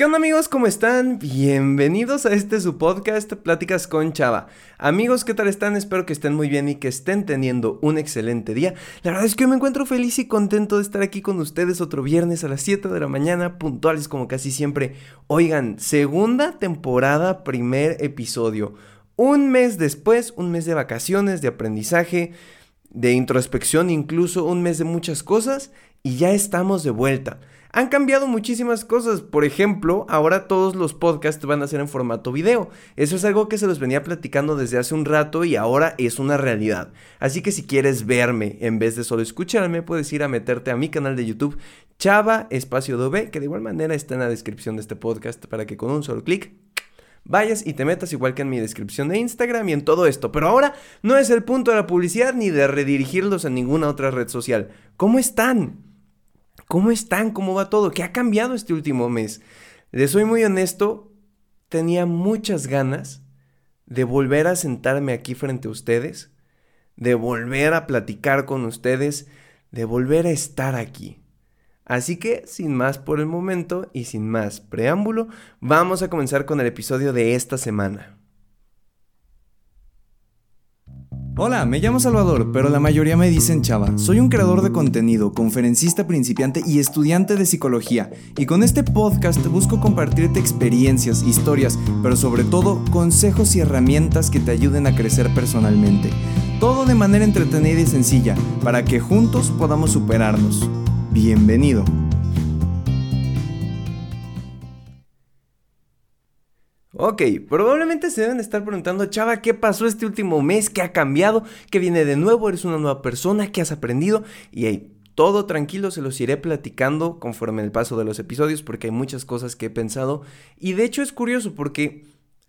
¿Qué onda amigos? ¿Cómo están? Bienvenidos a este su podcast Pláticas con Chava. Amigos, ¿qué tal están? Espero que estén muy bien y que estén teniendo un excelente día. La verdad es que me encuentro feliz y contento de estar aquí con ustedes otro viernes a las 7 de la mañana, puntuales como casi siempre. Oigan, segunda temporada, primer episodio. Un mes después, un mes de vacaciones, de aprendizaje, de introspección, incluso un mes de muchas cosas y ya estamos de vuelta. Han cambiado muchísimas cosas. Por ejemplo, ahora todos los podcasts van a ser en formato video. Eso es algo que se los venía platicando desde hace un rato y ahora es una realidad. Así que si quieres verme en vez de solo escucharme, puedes ir a meterte a mi canal de YouTube, Chava Espacio Dobe, que de igual manera está en la descripción de este podcast para que con un solo clic vayas y te metas igual que en mi descripción de Instagram y en todo esto. Pero ahora no es el punto de la publicidad ni de redirigirlos a ninguna otra red social. ¿Cómo están? ¿Cómo están? ¿Cómo va todo? ¿Qué ha cambiado este último mes? Les soy muy honesto, tenía muchas ganas de volver a sentarme aquí frente a ustedes, de volver a platicar con ustedes, de volver a estar aquí. Así que, sin más por el momento y sin más preámbulo, vamos a comenzar con el episodio de esta semana. Hola, me llamo Salvador, pero la mayoría me dicen Chava. Soy un creador de contenido, conferencista principiante y estudiante de psicología. Y con este podcast busco compartirte experiencias, historias, pero sobre todo consejos y herramientas que te ayuden a crecer personalmente. Todo de manera entretenida y sencilla, para que juntos podamos superarnos. Bienvenido. Ok, probablemente se deben estar preguntando, Chava, ¿qué pasó este último mes? ¿Qué ha cambiado? ¿Qué viene de nuevo? ¿Eres una nueva persona? ¿Qué has aprendido? Y hey, todo tranquilo, se los iré platicando conforme el paso de los episodios porque hay muchas cosas que he pensado. Y de hecho es curioso porque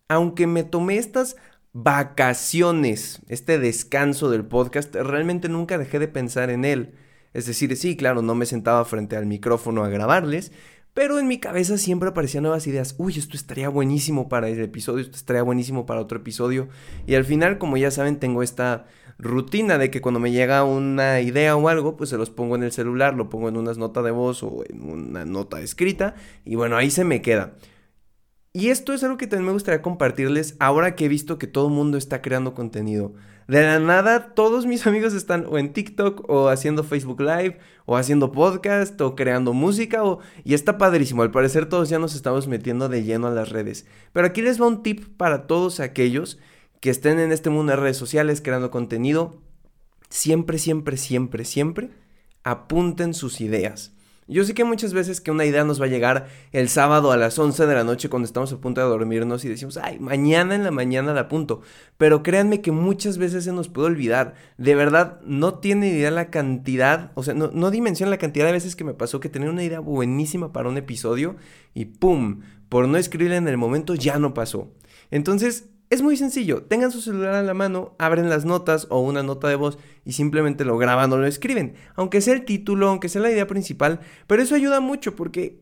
aunque me tomé estas vacaciones, este descanso del podcast, realmente nunca dejé de pensar en él. Es decir, sí, claro, no me sentaba frente al micrófono a grabarles, pero en mi cabeza siempre aparecían nuevas ideas. Uy, esto estaría buenísimo para el episodio, esto estaría buenísimo para otro episodio. Y al final, como ya saben, tengo esta rutina de que cuando me llega una idea o algo, pues se los pongo en el celular, lo pongo en unas notas de voz o en una nota escrita. Y bueno, ahí se me queda. Y esto es algo que también me gustaría compartirles ahora que he visto que todo el mundo está creando contenido. De la nada, todos mis amigos están o en TikTok o haciendo Facebook Live o haciendo podcast o creando música y está padrísimo. Al parecer todos ya nos estamos metiendo de lleno a las redes. Pero aquí les va un tip para todos aquellos que estén en este mundo de redes sociales creando contenido. Siempre, siempre, siempre, siempre apunten sus ideas. Yo sé que muchas veces que una idea nos va a llegar el sábado a las 11 de la noche cuando estamos a punto de dormirnos y decimos, ay, mañana en la mañana la apunto. Pero créanme que muchas veces se nos puede olvidar. De verdad, no tiene idea la cantidad, o sea, no, no dimensiona la cantidad de veces que me pasó que tenía una idea buenísima para un episodio y ¡pum! Por no escribirla en el momento ya no pasó. Entonces, es muy sencillo, tengan su celular a la mano, abren las notas o una nota de voz y simplemente lo graban o lo escriben, aunque sea el título, aunque sea la idea principal, pero eso ayuda mucho porque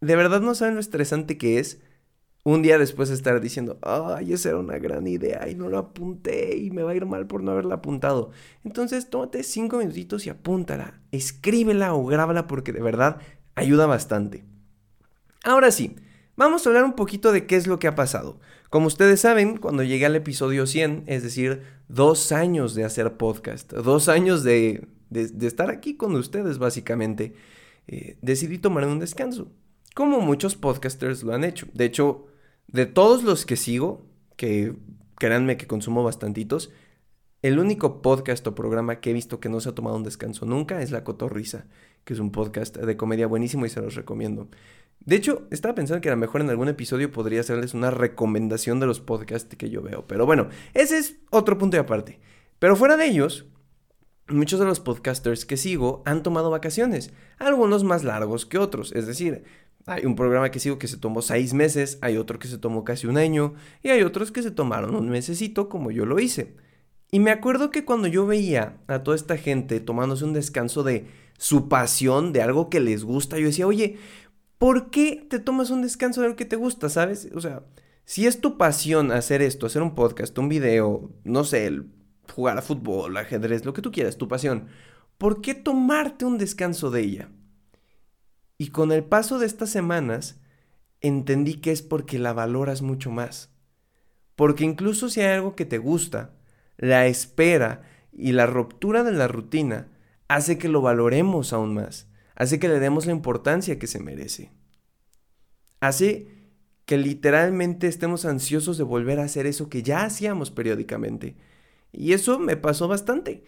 de verdad no saben lo estresante que es un día después de estar diciendo, ay, esa era una gran idea y no lo apunté y me va a ir mal por no haberla apuntado. Entonces, tómate cinco minutitos y apúntala, escríbela o grábala porque de verdad ayuda bastante. Ahora sí, vamos a hablar un poquito de qué es lo que ha pasado. Como ustedes saben, cuando llegué al episodio 100, es decir, dos años de hacer podcast, dos años de, estar aquí con ustedes básicamente, eh, decidí tomar un descanso, como muchos podcasters lo han hecho. De hecho, de todos los que sigo, que créanme que consumo bastantitos, el único podcast o programa que he visto que no se ha tomado un descanso nunca es La Cotorrisa, que es un podcast de comedia buenísimo y se los recomiendo. De hecho, estaba pensando que a lo mejor en algún episodio podría hacerles una recomendación de los podcasts que yo veo. Pero bueno, ese es otro punto de aparte. Pero fuera de ellos, muchos de los podcasters que sigo han tomado vacaciones. Algunos más largos que otros. Es decir, hay un programa que sigo que se tomó seis meses, hay otro que se tomó casi un año y hay otros que se tomaron un mesecito como yo lo hice. Y me acuerdo que cuando yo veía a toda esta gente tomándose un descanso de su pasión, de algo que les gusta, yo decía, oye, ¿por qué te tomas un descanso de lo que te gusta, sabes? O sea, si es tu pasión hacer esto, hacer un podcast, un video, no sé, jugar a fútbol, ajedrez, lo que tú quieras, tu pasión, ¿por qué tomarte un descanso de ella? Y con el paso de estas semanas, entendí que es porque la valoras mucho más. Porque incluso si hay algo que te gusta, la espera y la ruptura de la rutina hace que lo valoremos aún más, hace que le demos la importancia que se merece. Hace que literalmente estemos ansiosos de volver a hacer eso que ya hacíamos periódicamente. Y eso me pasó bastante.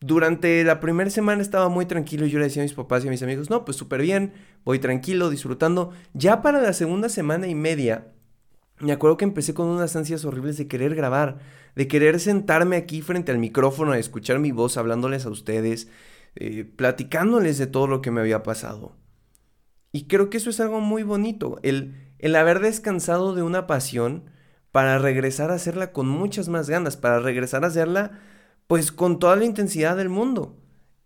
Durante la primera semana estaba muy tranquilo y yo le decía a mis papás y a mis amigos, no, pues súper bien, voy tranquilo, disfrutando. Ya para la segunda semana y media, me acuerdo que empecé con unas ansias horribles de querer grabar, de querer sentarme aquí frente al micrófono, a escuchar mi voz hablándoles a ustedes, eh, platicándoles de todo lo que me había pasado. Y creo que eso es algo muy bonito, el, el haber descansado de una pasión para regresar a hacerla con muchas más ganas, para regresar a hacerla pues con toda la intensidad del mundo.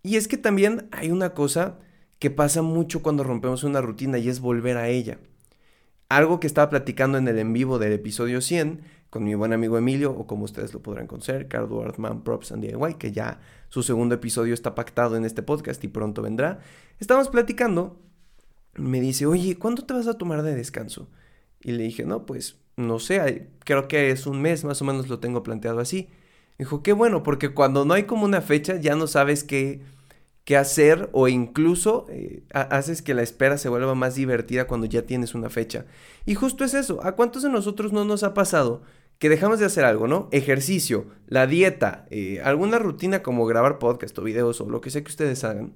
Y es que también hay una cosa que pasa mucho cuando rompemos una rutina y es volver a ella. Algo que estaba platicando en el en vivo del episodio 100 con mi buen amigo Emilio, o como ustedes lo podrán conocer, Cardo Artman Props and DIY, que ya su segundo episodio está pactado en este podcast y pronto vendrá. Estábamos platicando, me dice, oye, ¿cuándo te vas a tomar de descanso? Y le dije, no, pues no sé, creo que es un mes, más o menos lo tengo planteado así. Dijo, qué bueno, porque cuando no hay como una fecha ya no sabes qué, qué hacer o incluso eh, haces que la espera se vuelva más divertida cuando ya tienes una fecha. Y justo es eso, ¿a cuántos de nosotros no nos ha pasado que dejamos de hacer algo, ¿no? Ejercicio, la dieta, eh, alguna rutina como grabar podcast o videos o lo que sea que ustedes hagan.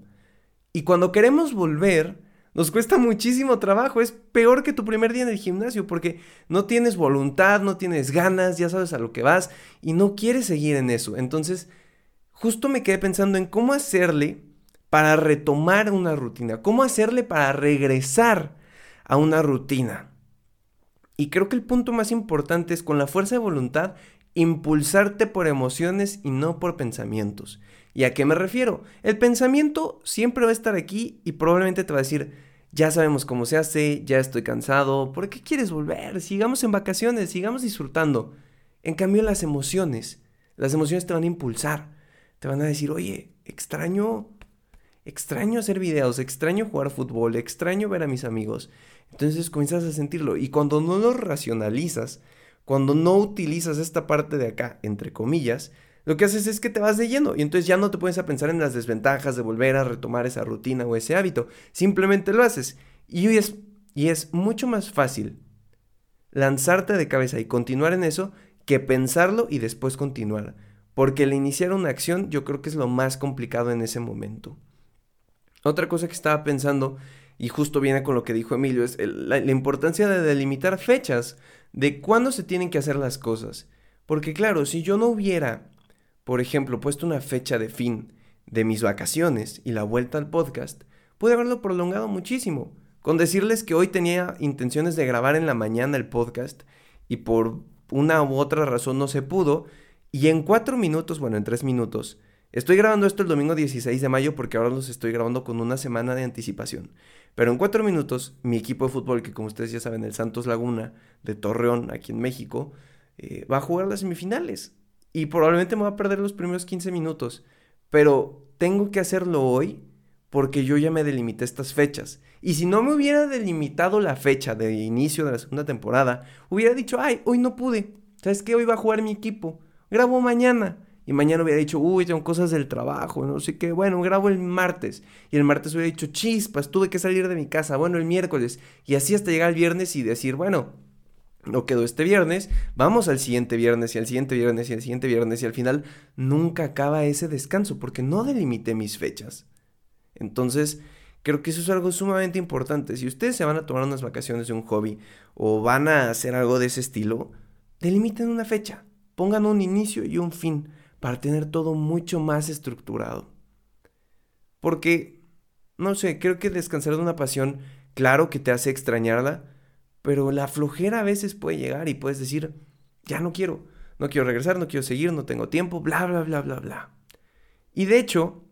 Y cuando queremos volver, nos cuesta muchísimo trabajo. Es peor que tu primer día en el gimnasio porque no tienes voluntad, no tienes ganas, ya sabes a lo que vas y no quieres seguir en eso. Entonces, justo me quedé pensando en cómo hacerle para retomar una rutina, cómo hacerle para regresar a una rutina. Y creo que el punto más importante es con la fuerza de voluntad impulsarte por emociones y no por pensamientos. ¿Y a qué me refiero? El pensamiento siempre va a estar aquí y probablemente te va a decir, ya sabemos cómo se hace, ya estoy cansado, ¿por qué quieres volver? Sigamos en vacaciones, sigamos disfrutando. En cambio, las emociones, las emociones te van a impulsar, te van a decir, oye, extraño, extraño hacer videos, extraño jugar fútbol, extraño ver a mis amigos. Entonces comienzas a sentirlo y cuando no lo racionalizas, cuando no utilizas esta parte de acá, entre comillas, lo que haces es que te vas de lleno y entonces ya no te pones a pensar en las desventajas de volver a retomar esa rutina o ese hábito. Simplemente lo haces. Y es, y es mucho más fácil lanzarte de cabeza y continuar en eso que pensarlo y después continuar. Porque el iniciar una acción yo creo que es lo más complicado en ese momento. Otra cosa que estaba pensando, y justo viene con lo que dijo Emilio, es la importancia de delimitar fechas de cuándo se tienen que hacer las cosas. Porque claro, si yo no hubiera por ejemplo, puesto una fecha de fin de mis vacaciones y la vuelta al podcast, pude haberlo prolongado muchísimo. Con decirles que hoy tenía intenciones de grabar en la mañana el podcast y por una u otra razón no se pudo. Y en cuatro minutos, bueno, en tres minutos, estoy grabando esto el domingo 16 de mayo porque ahora los estoy grabando con una semana de anticipación. Pero en cuatro minutos, mi equipo de fútbol, que como ustedes ya saben, el Santos Laguna de Torreón, aquí en México, eh, va a jugar las semifinales y probablemente me va a perder los primeros 15 minutos, pero tengo que hacerlo hoy porque yo ya me delimité estas fechas. Y si no me hubiera delimitado la fecha de inicio de la segunda temporada, hubiera dicho, ay, hoy no pude. ¿Sabes qué? Hoy va a jugar mi equipo. Grabo mañana. Y mañana hubiera dicho, uy, tengo cosas del trabajo, no sé qué. Bueno, grabo el martes. Y el martes hubiera dicho, chispas, tuve que salir de mi casa. Bueno, el miércoles. Y así hasta llegar el viernes y decir, bueno, no quedó este viernes, vamos al siguiente viernes y al siguiente viernes y al siguiente viernes y al final nunca acaba ese descanso porque no delimité mis fechas. Entonces, creo que eso es algo sumamente importante. Si ustedes se van a tomar unas vacaciones de un hobby o van a hacer algo de ese estilo, delimiten una fecha, pongan un inicio y un fin para tener todo mucho más estructurado. Porque, no sé, creo que descansar de una pasión, claro que te hace extrañarla, pero la flojera a veces puede llegar y puedes decir, ya no quiero, no quiero regresar, no quiero seguir, no tengo tiempo, bla, bla, bla, bla, bla. Y de hecho,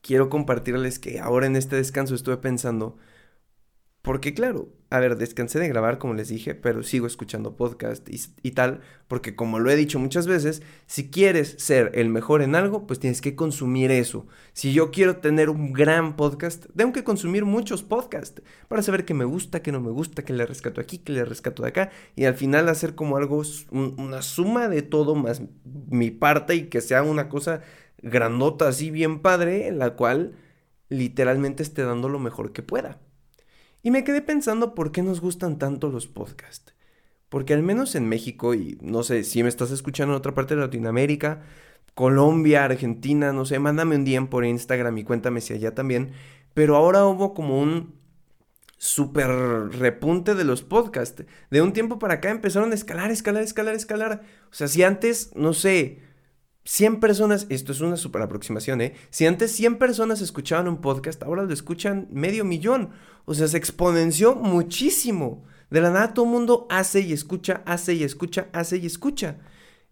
quiero compartirles que ahora en este descanso estuve pensando, porque claro, a ver, descansé de grabar, como les dije, pero sigo escuchando podcast y, tal, porque como lo he dicho muchas veces, si quieres ser el mejor en algo, pues tienes que consumir eso. Si yo quiero tener un gran podcast, tengo que consumir muchos podcasts para saber qué me gusta, qué no me gusta, qué le rescato aquí, qué le rescato de acá, y al final hacer como algo, una suma de todo más mi parte y que sea una cosa grandota, así bien padre, en la cual literalmente esté dando lo mejor que pueda. Y me quedé pensando por qué nos gustan tanto los podcasts. Porque al menos en México, y no sé si me estás escuchando en otra parte de Latinoamérica, Colombia, Argentina, no sé, mándame un DM por Instagram y cuéntame si allá también. Pero ahora hubo como un super repunte de los podcasts. De un tiempo para acá empezaron a escalar, escalar, escalar, escalar. O sea, si antes, no sé, 100 personas, esto es una super aproximación, ¿eh? Si antes 100 personas escuchaban un podcast, ahora lo escuchan medio millón. O sea, se exponenció muchísimo. De la nada todo el mundo hace y escucha, hace y escucha, hace y escucha.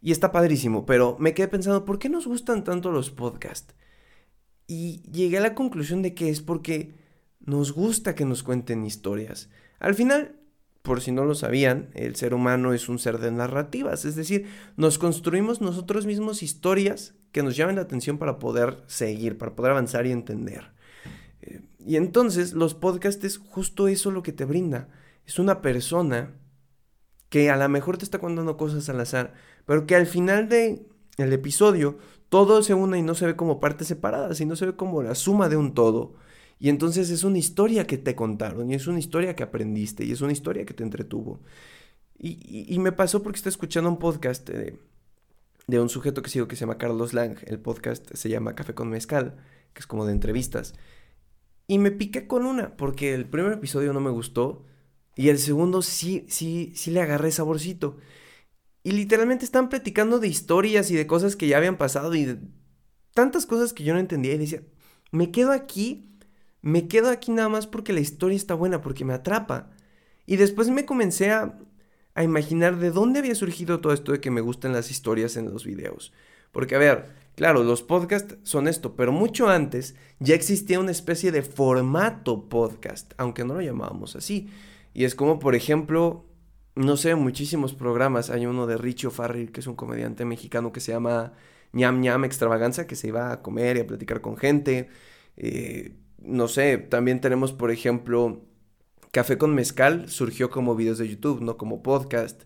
Y está padrísimo, pero me quedé pensando, ¿por qué nos gustan tanto los podcasts? Y llegué a la conclusión de que es porque nos gusta que nos cuenten historias. Al final, por si no lo sabían, el ser humano es un ser de narrativas, es decir, nos construimos nosotros mismos historias que nos llamen la atención para poder seguir, para poder avanzar y entender. Eh, y entonces los podcasts es justo eso lo que te brinda. Es una persona que a lo mejor te está contando cosas al azar, pero que al final del el episodio todo se une y no se ve como partes separadas, sino se ve como la suma de un todo. Y entonces es una historia que te contaron, y es una historia que aprendiste, y es una historia que te entretuvo. Y, me pasó porque estaba escuchando un podcast de, de, un sujeto que sigo que se llama Carlos Lang. El podcast se llama Café con Mezcal, que es como de entrevistas. Y me piqué con una, porque el primer episodio no me gustó, y el segundo sí, sí, sí le agarré saborcito. Y literalmente están platicando de historias y de cosas que ya habían pasado y de tantas cosas que yo no entendía. Y decía, me quedo aquí me quedo aquí nada más porque la historia está buena, porque me atrapa. Y después me comencé a, imaginar de dónde había surgido todo esto de que me gustan las historias en los videos. Porque, a ver, claro, los podcasts son esto, pero mucho antes ya existía una especie de formato podcast, aunque no lo llamábamos así. Y es como, por ejemplo, no sé, muchísimos programas. Hay uno de Richo Farrell, que es un comediante mexicano que se llama ñam ñam extravaganza, que se iba a comer y a platicar con gente. Eh, no sé, también tenemos, por ejemplo, Café con Mezcal surgió como videos de YouTube, no como podcast.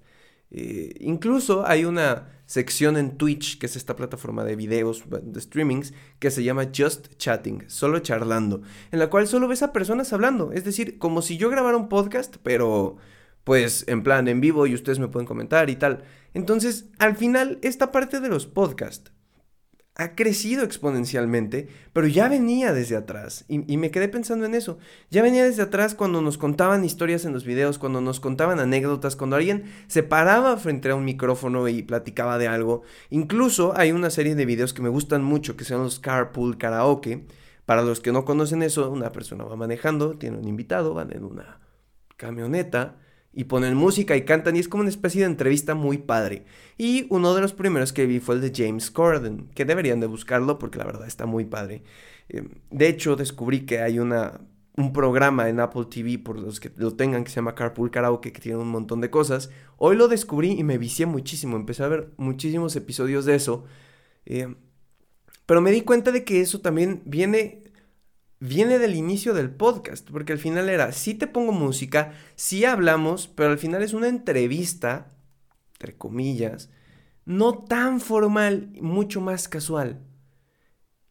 Eh, incluso hay una sección en Twitch, que es esta plataforma de videos, de streamings, que se llama Just Chatting, solo charlando, en la cual solo ves a personas hablando, es decir, como si yo grabara un podcast, pero pues en plan en vivo y ustedes me pueden comentar y tal. Entonces, al final, esta parte de los podcasts ha crecido exponencialmente, pero ya venía desde atrás. Y, me quedé pensando en eso. Ya venía desde atrás cuando nos contaban historias en los videos, cuando nos contaban anécdotas, cuando alguien se paraba frente a un micrófono y platicaba de algo. Incluso hay una serie de videos que me gustan mucho, que son los Carpool Karaoke. Para los que no conocen eso, una persona va manejando, tiene un invitado, van en una camioneta y ponen música y cantan y es como una especie de entrevista muy padre. Y uno de los primeros que vi fue el de James Corden, que deberían de buscarlo porque la verdad está muy padre. Eh, de hecho, descubrí que hay una, un programa en Apple TV, por los que lo tengan, que se llama Carpool Karaoke, que tiene un montón de cosas. Hoy lo descubrí y me vicié muchísimo, empecé a ver muchísimos episodios de eso. Eh, pero me di cuenta de que eso también viene viene del inicio del podcast, porque al final era, sí te pongo música, sí hablamos, pero al final es una entrevista, entre comillas, no tan formal, mucho más casual.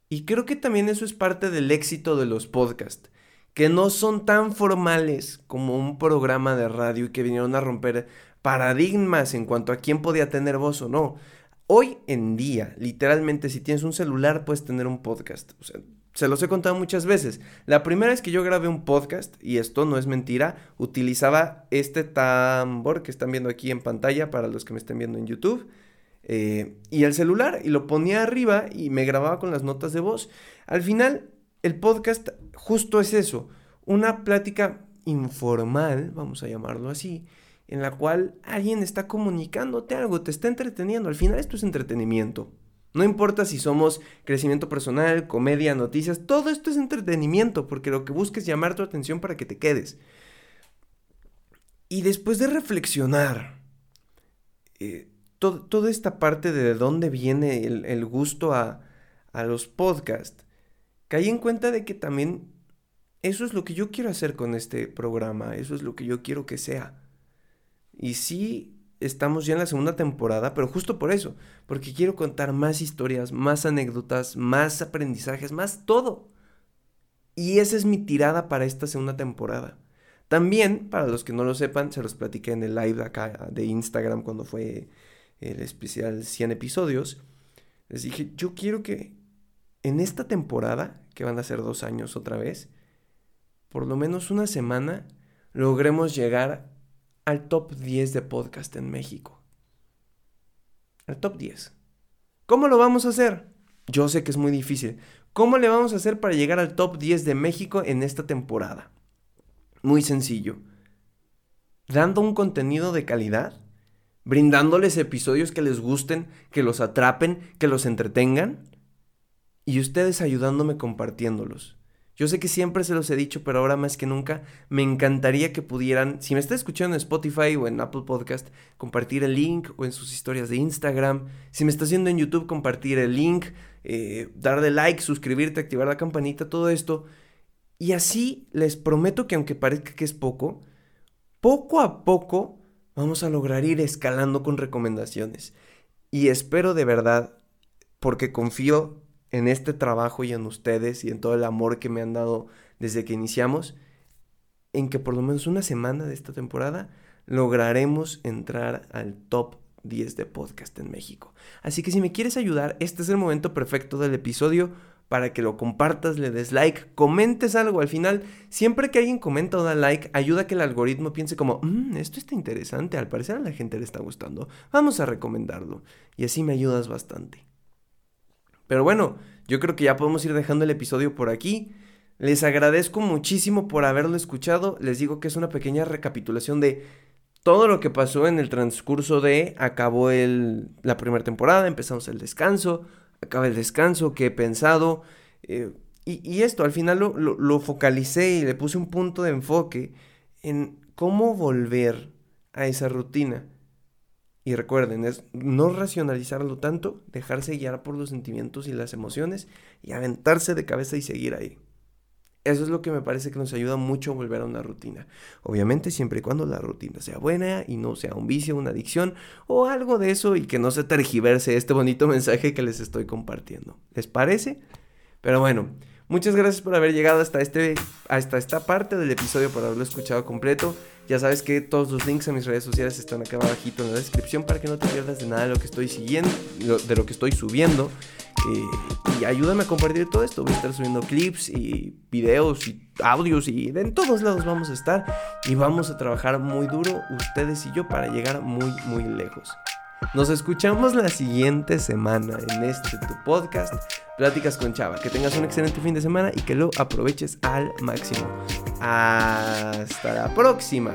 Y creo que también eso es parte del éxito de los podcasts, que no son tan formales como un programa de radio y que vinieron a romper paradigmas en cuanto a quién podía tener voz o no. Hoy en día, literalmente, si tienes un celular, puedes tener un podcast. O sea, se los he contado muchas veces. La primera vez que yo grabé un podcast, y esto no es mentira, utilizaba este tambor que están viendo aquí en pantalla para los que me estén viendo en YouTube. Eh, y el celular, y lo ponía arriba y me grababa con las notas de voz. Al final, el podcast justo es eso, una plática informal, vamos a llamarlo así, en la cual alguien está comunicándote algo, te está entreteniendo. Al final esto es entretenimiento. No importa si somos crecimiento personal, comedia, noticias, todo esto es entretenimiento, porque lo que busques es llamar tu atención para que te quedes. Y después de reflexionar, eh, toda esta parte de dónde viene el, gusto a, a los podcasts, caí en cuenta de que también eso es lo que yo quiero hacer con este programa, eso es lo que yo quiero que sea. Y sí, estamos ya en la segunda temporada, pero justo por eso, porque quiero contar más historias, más anécdotas, más aprendizajes, más todo. Y esa es mi tirada para esta segunda temporada. También, para los que no lo sepan, se los platiqué en el live acá de Instagram cuando fue el especial 100 episodios. Les dije, yo quiero que en esta temporada, que van a ser dos años otra vez, por lo menos una semana, logremos llegar al top 10 de podcast en México. Al top 10. ¿Cómo lo vamos a hacer? Yo sé que es muy difícil. ¿Cómo le vamos a hacer para llegar al top 10 de México en esta temporada? Muy sencillo. Dando un contenido de calidad, brindándoles episodios que les gusten, que los atrapen, que los entretengan, y ustedes ayudándome compartiéndolos. Yo sé que siempre se los he dicho, pero ahora más que nunca me encantaría que pudieran, si me está escuchando en Spotify o en Apple Podcast, compartir el link o en sus historias de Instagram. Si me está haciendo en YouTube, compartir el link, eh, darle like, suscribirte, activar la campanita, todo esto. Y así les prometo que aunque parezca que es poco, poco a poco vamos a lograr ir escalando con recomendaciones. Y espero de verdad, porque confío en este trabajo y en ustedes y en todo el amor que me han dado desde que iniciamos, en que por lo menos una semana de esta temporada lograremos entrar al top 10 de podcast en México. Así que si me quieres ayudar, este es el momento perfecto del episodio para que lo compartas, le des like, comentes algo. Al final, siempre que alguien comenta o da like, ayuda a que el algoritmo piense como, mmm, esto está interesante, al parecer a la gente le está gustando, vamos a recomendarlo. Y así me ayudas bastante. Pero bueno, yo creo que ya podemos ir dejando el episodio por aquí. Les agradezco muchísimo por haberlo escuchado. Les digo que es una pequeña recapitulación de todo lo que pasó en el transcurso de acabó el, la primera temporada, empezamos el descanso, acaba el descanso, que he pensado. Eh, y, esto, al final lo, focalicé y le puse un punto de enfoque en cómo volver a esa rutina. Y recuerden, es no racionalizarlo tanto, dejarse guiar por los sentimientos y las emociones y aventarse de cabeza y seguir ahí. Eso es lo que me parece que nos ayuda mucho a volver a una rutina. Obviamente siempre y cuando la rutina sea buena y no sea un vicio, una adicción o algo de eso y que no se tergiverse este bonito mensaje que les estoy compartiendo. ¿Les parece? Pero bueno, muchas gracias por haber llegado hasta, este, hasta esta parte del episodio, por haberlo escuchado completo. Ya sabes que todos los links a mis redes sociales están acá abajito en la descripción para que no te pierdas de nada de lo que estoy siguiendo, de lo que estoy subiendo. Eh, y ayúdame a compartir todo esto. Voy a estar subiendo clips y videos y audios y en todos lados vamos a estar. Y vamos a trabajar muy duro, ustedes y yo, para llegar muy, muy lejos. Nos escuchamos la siguiente semana en este tu podcast, Pláticas con Chava. Que tengas un excelente fin de semana y que lo aproveches al máximo. Hasta la próxima.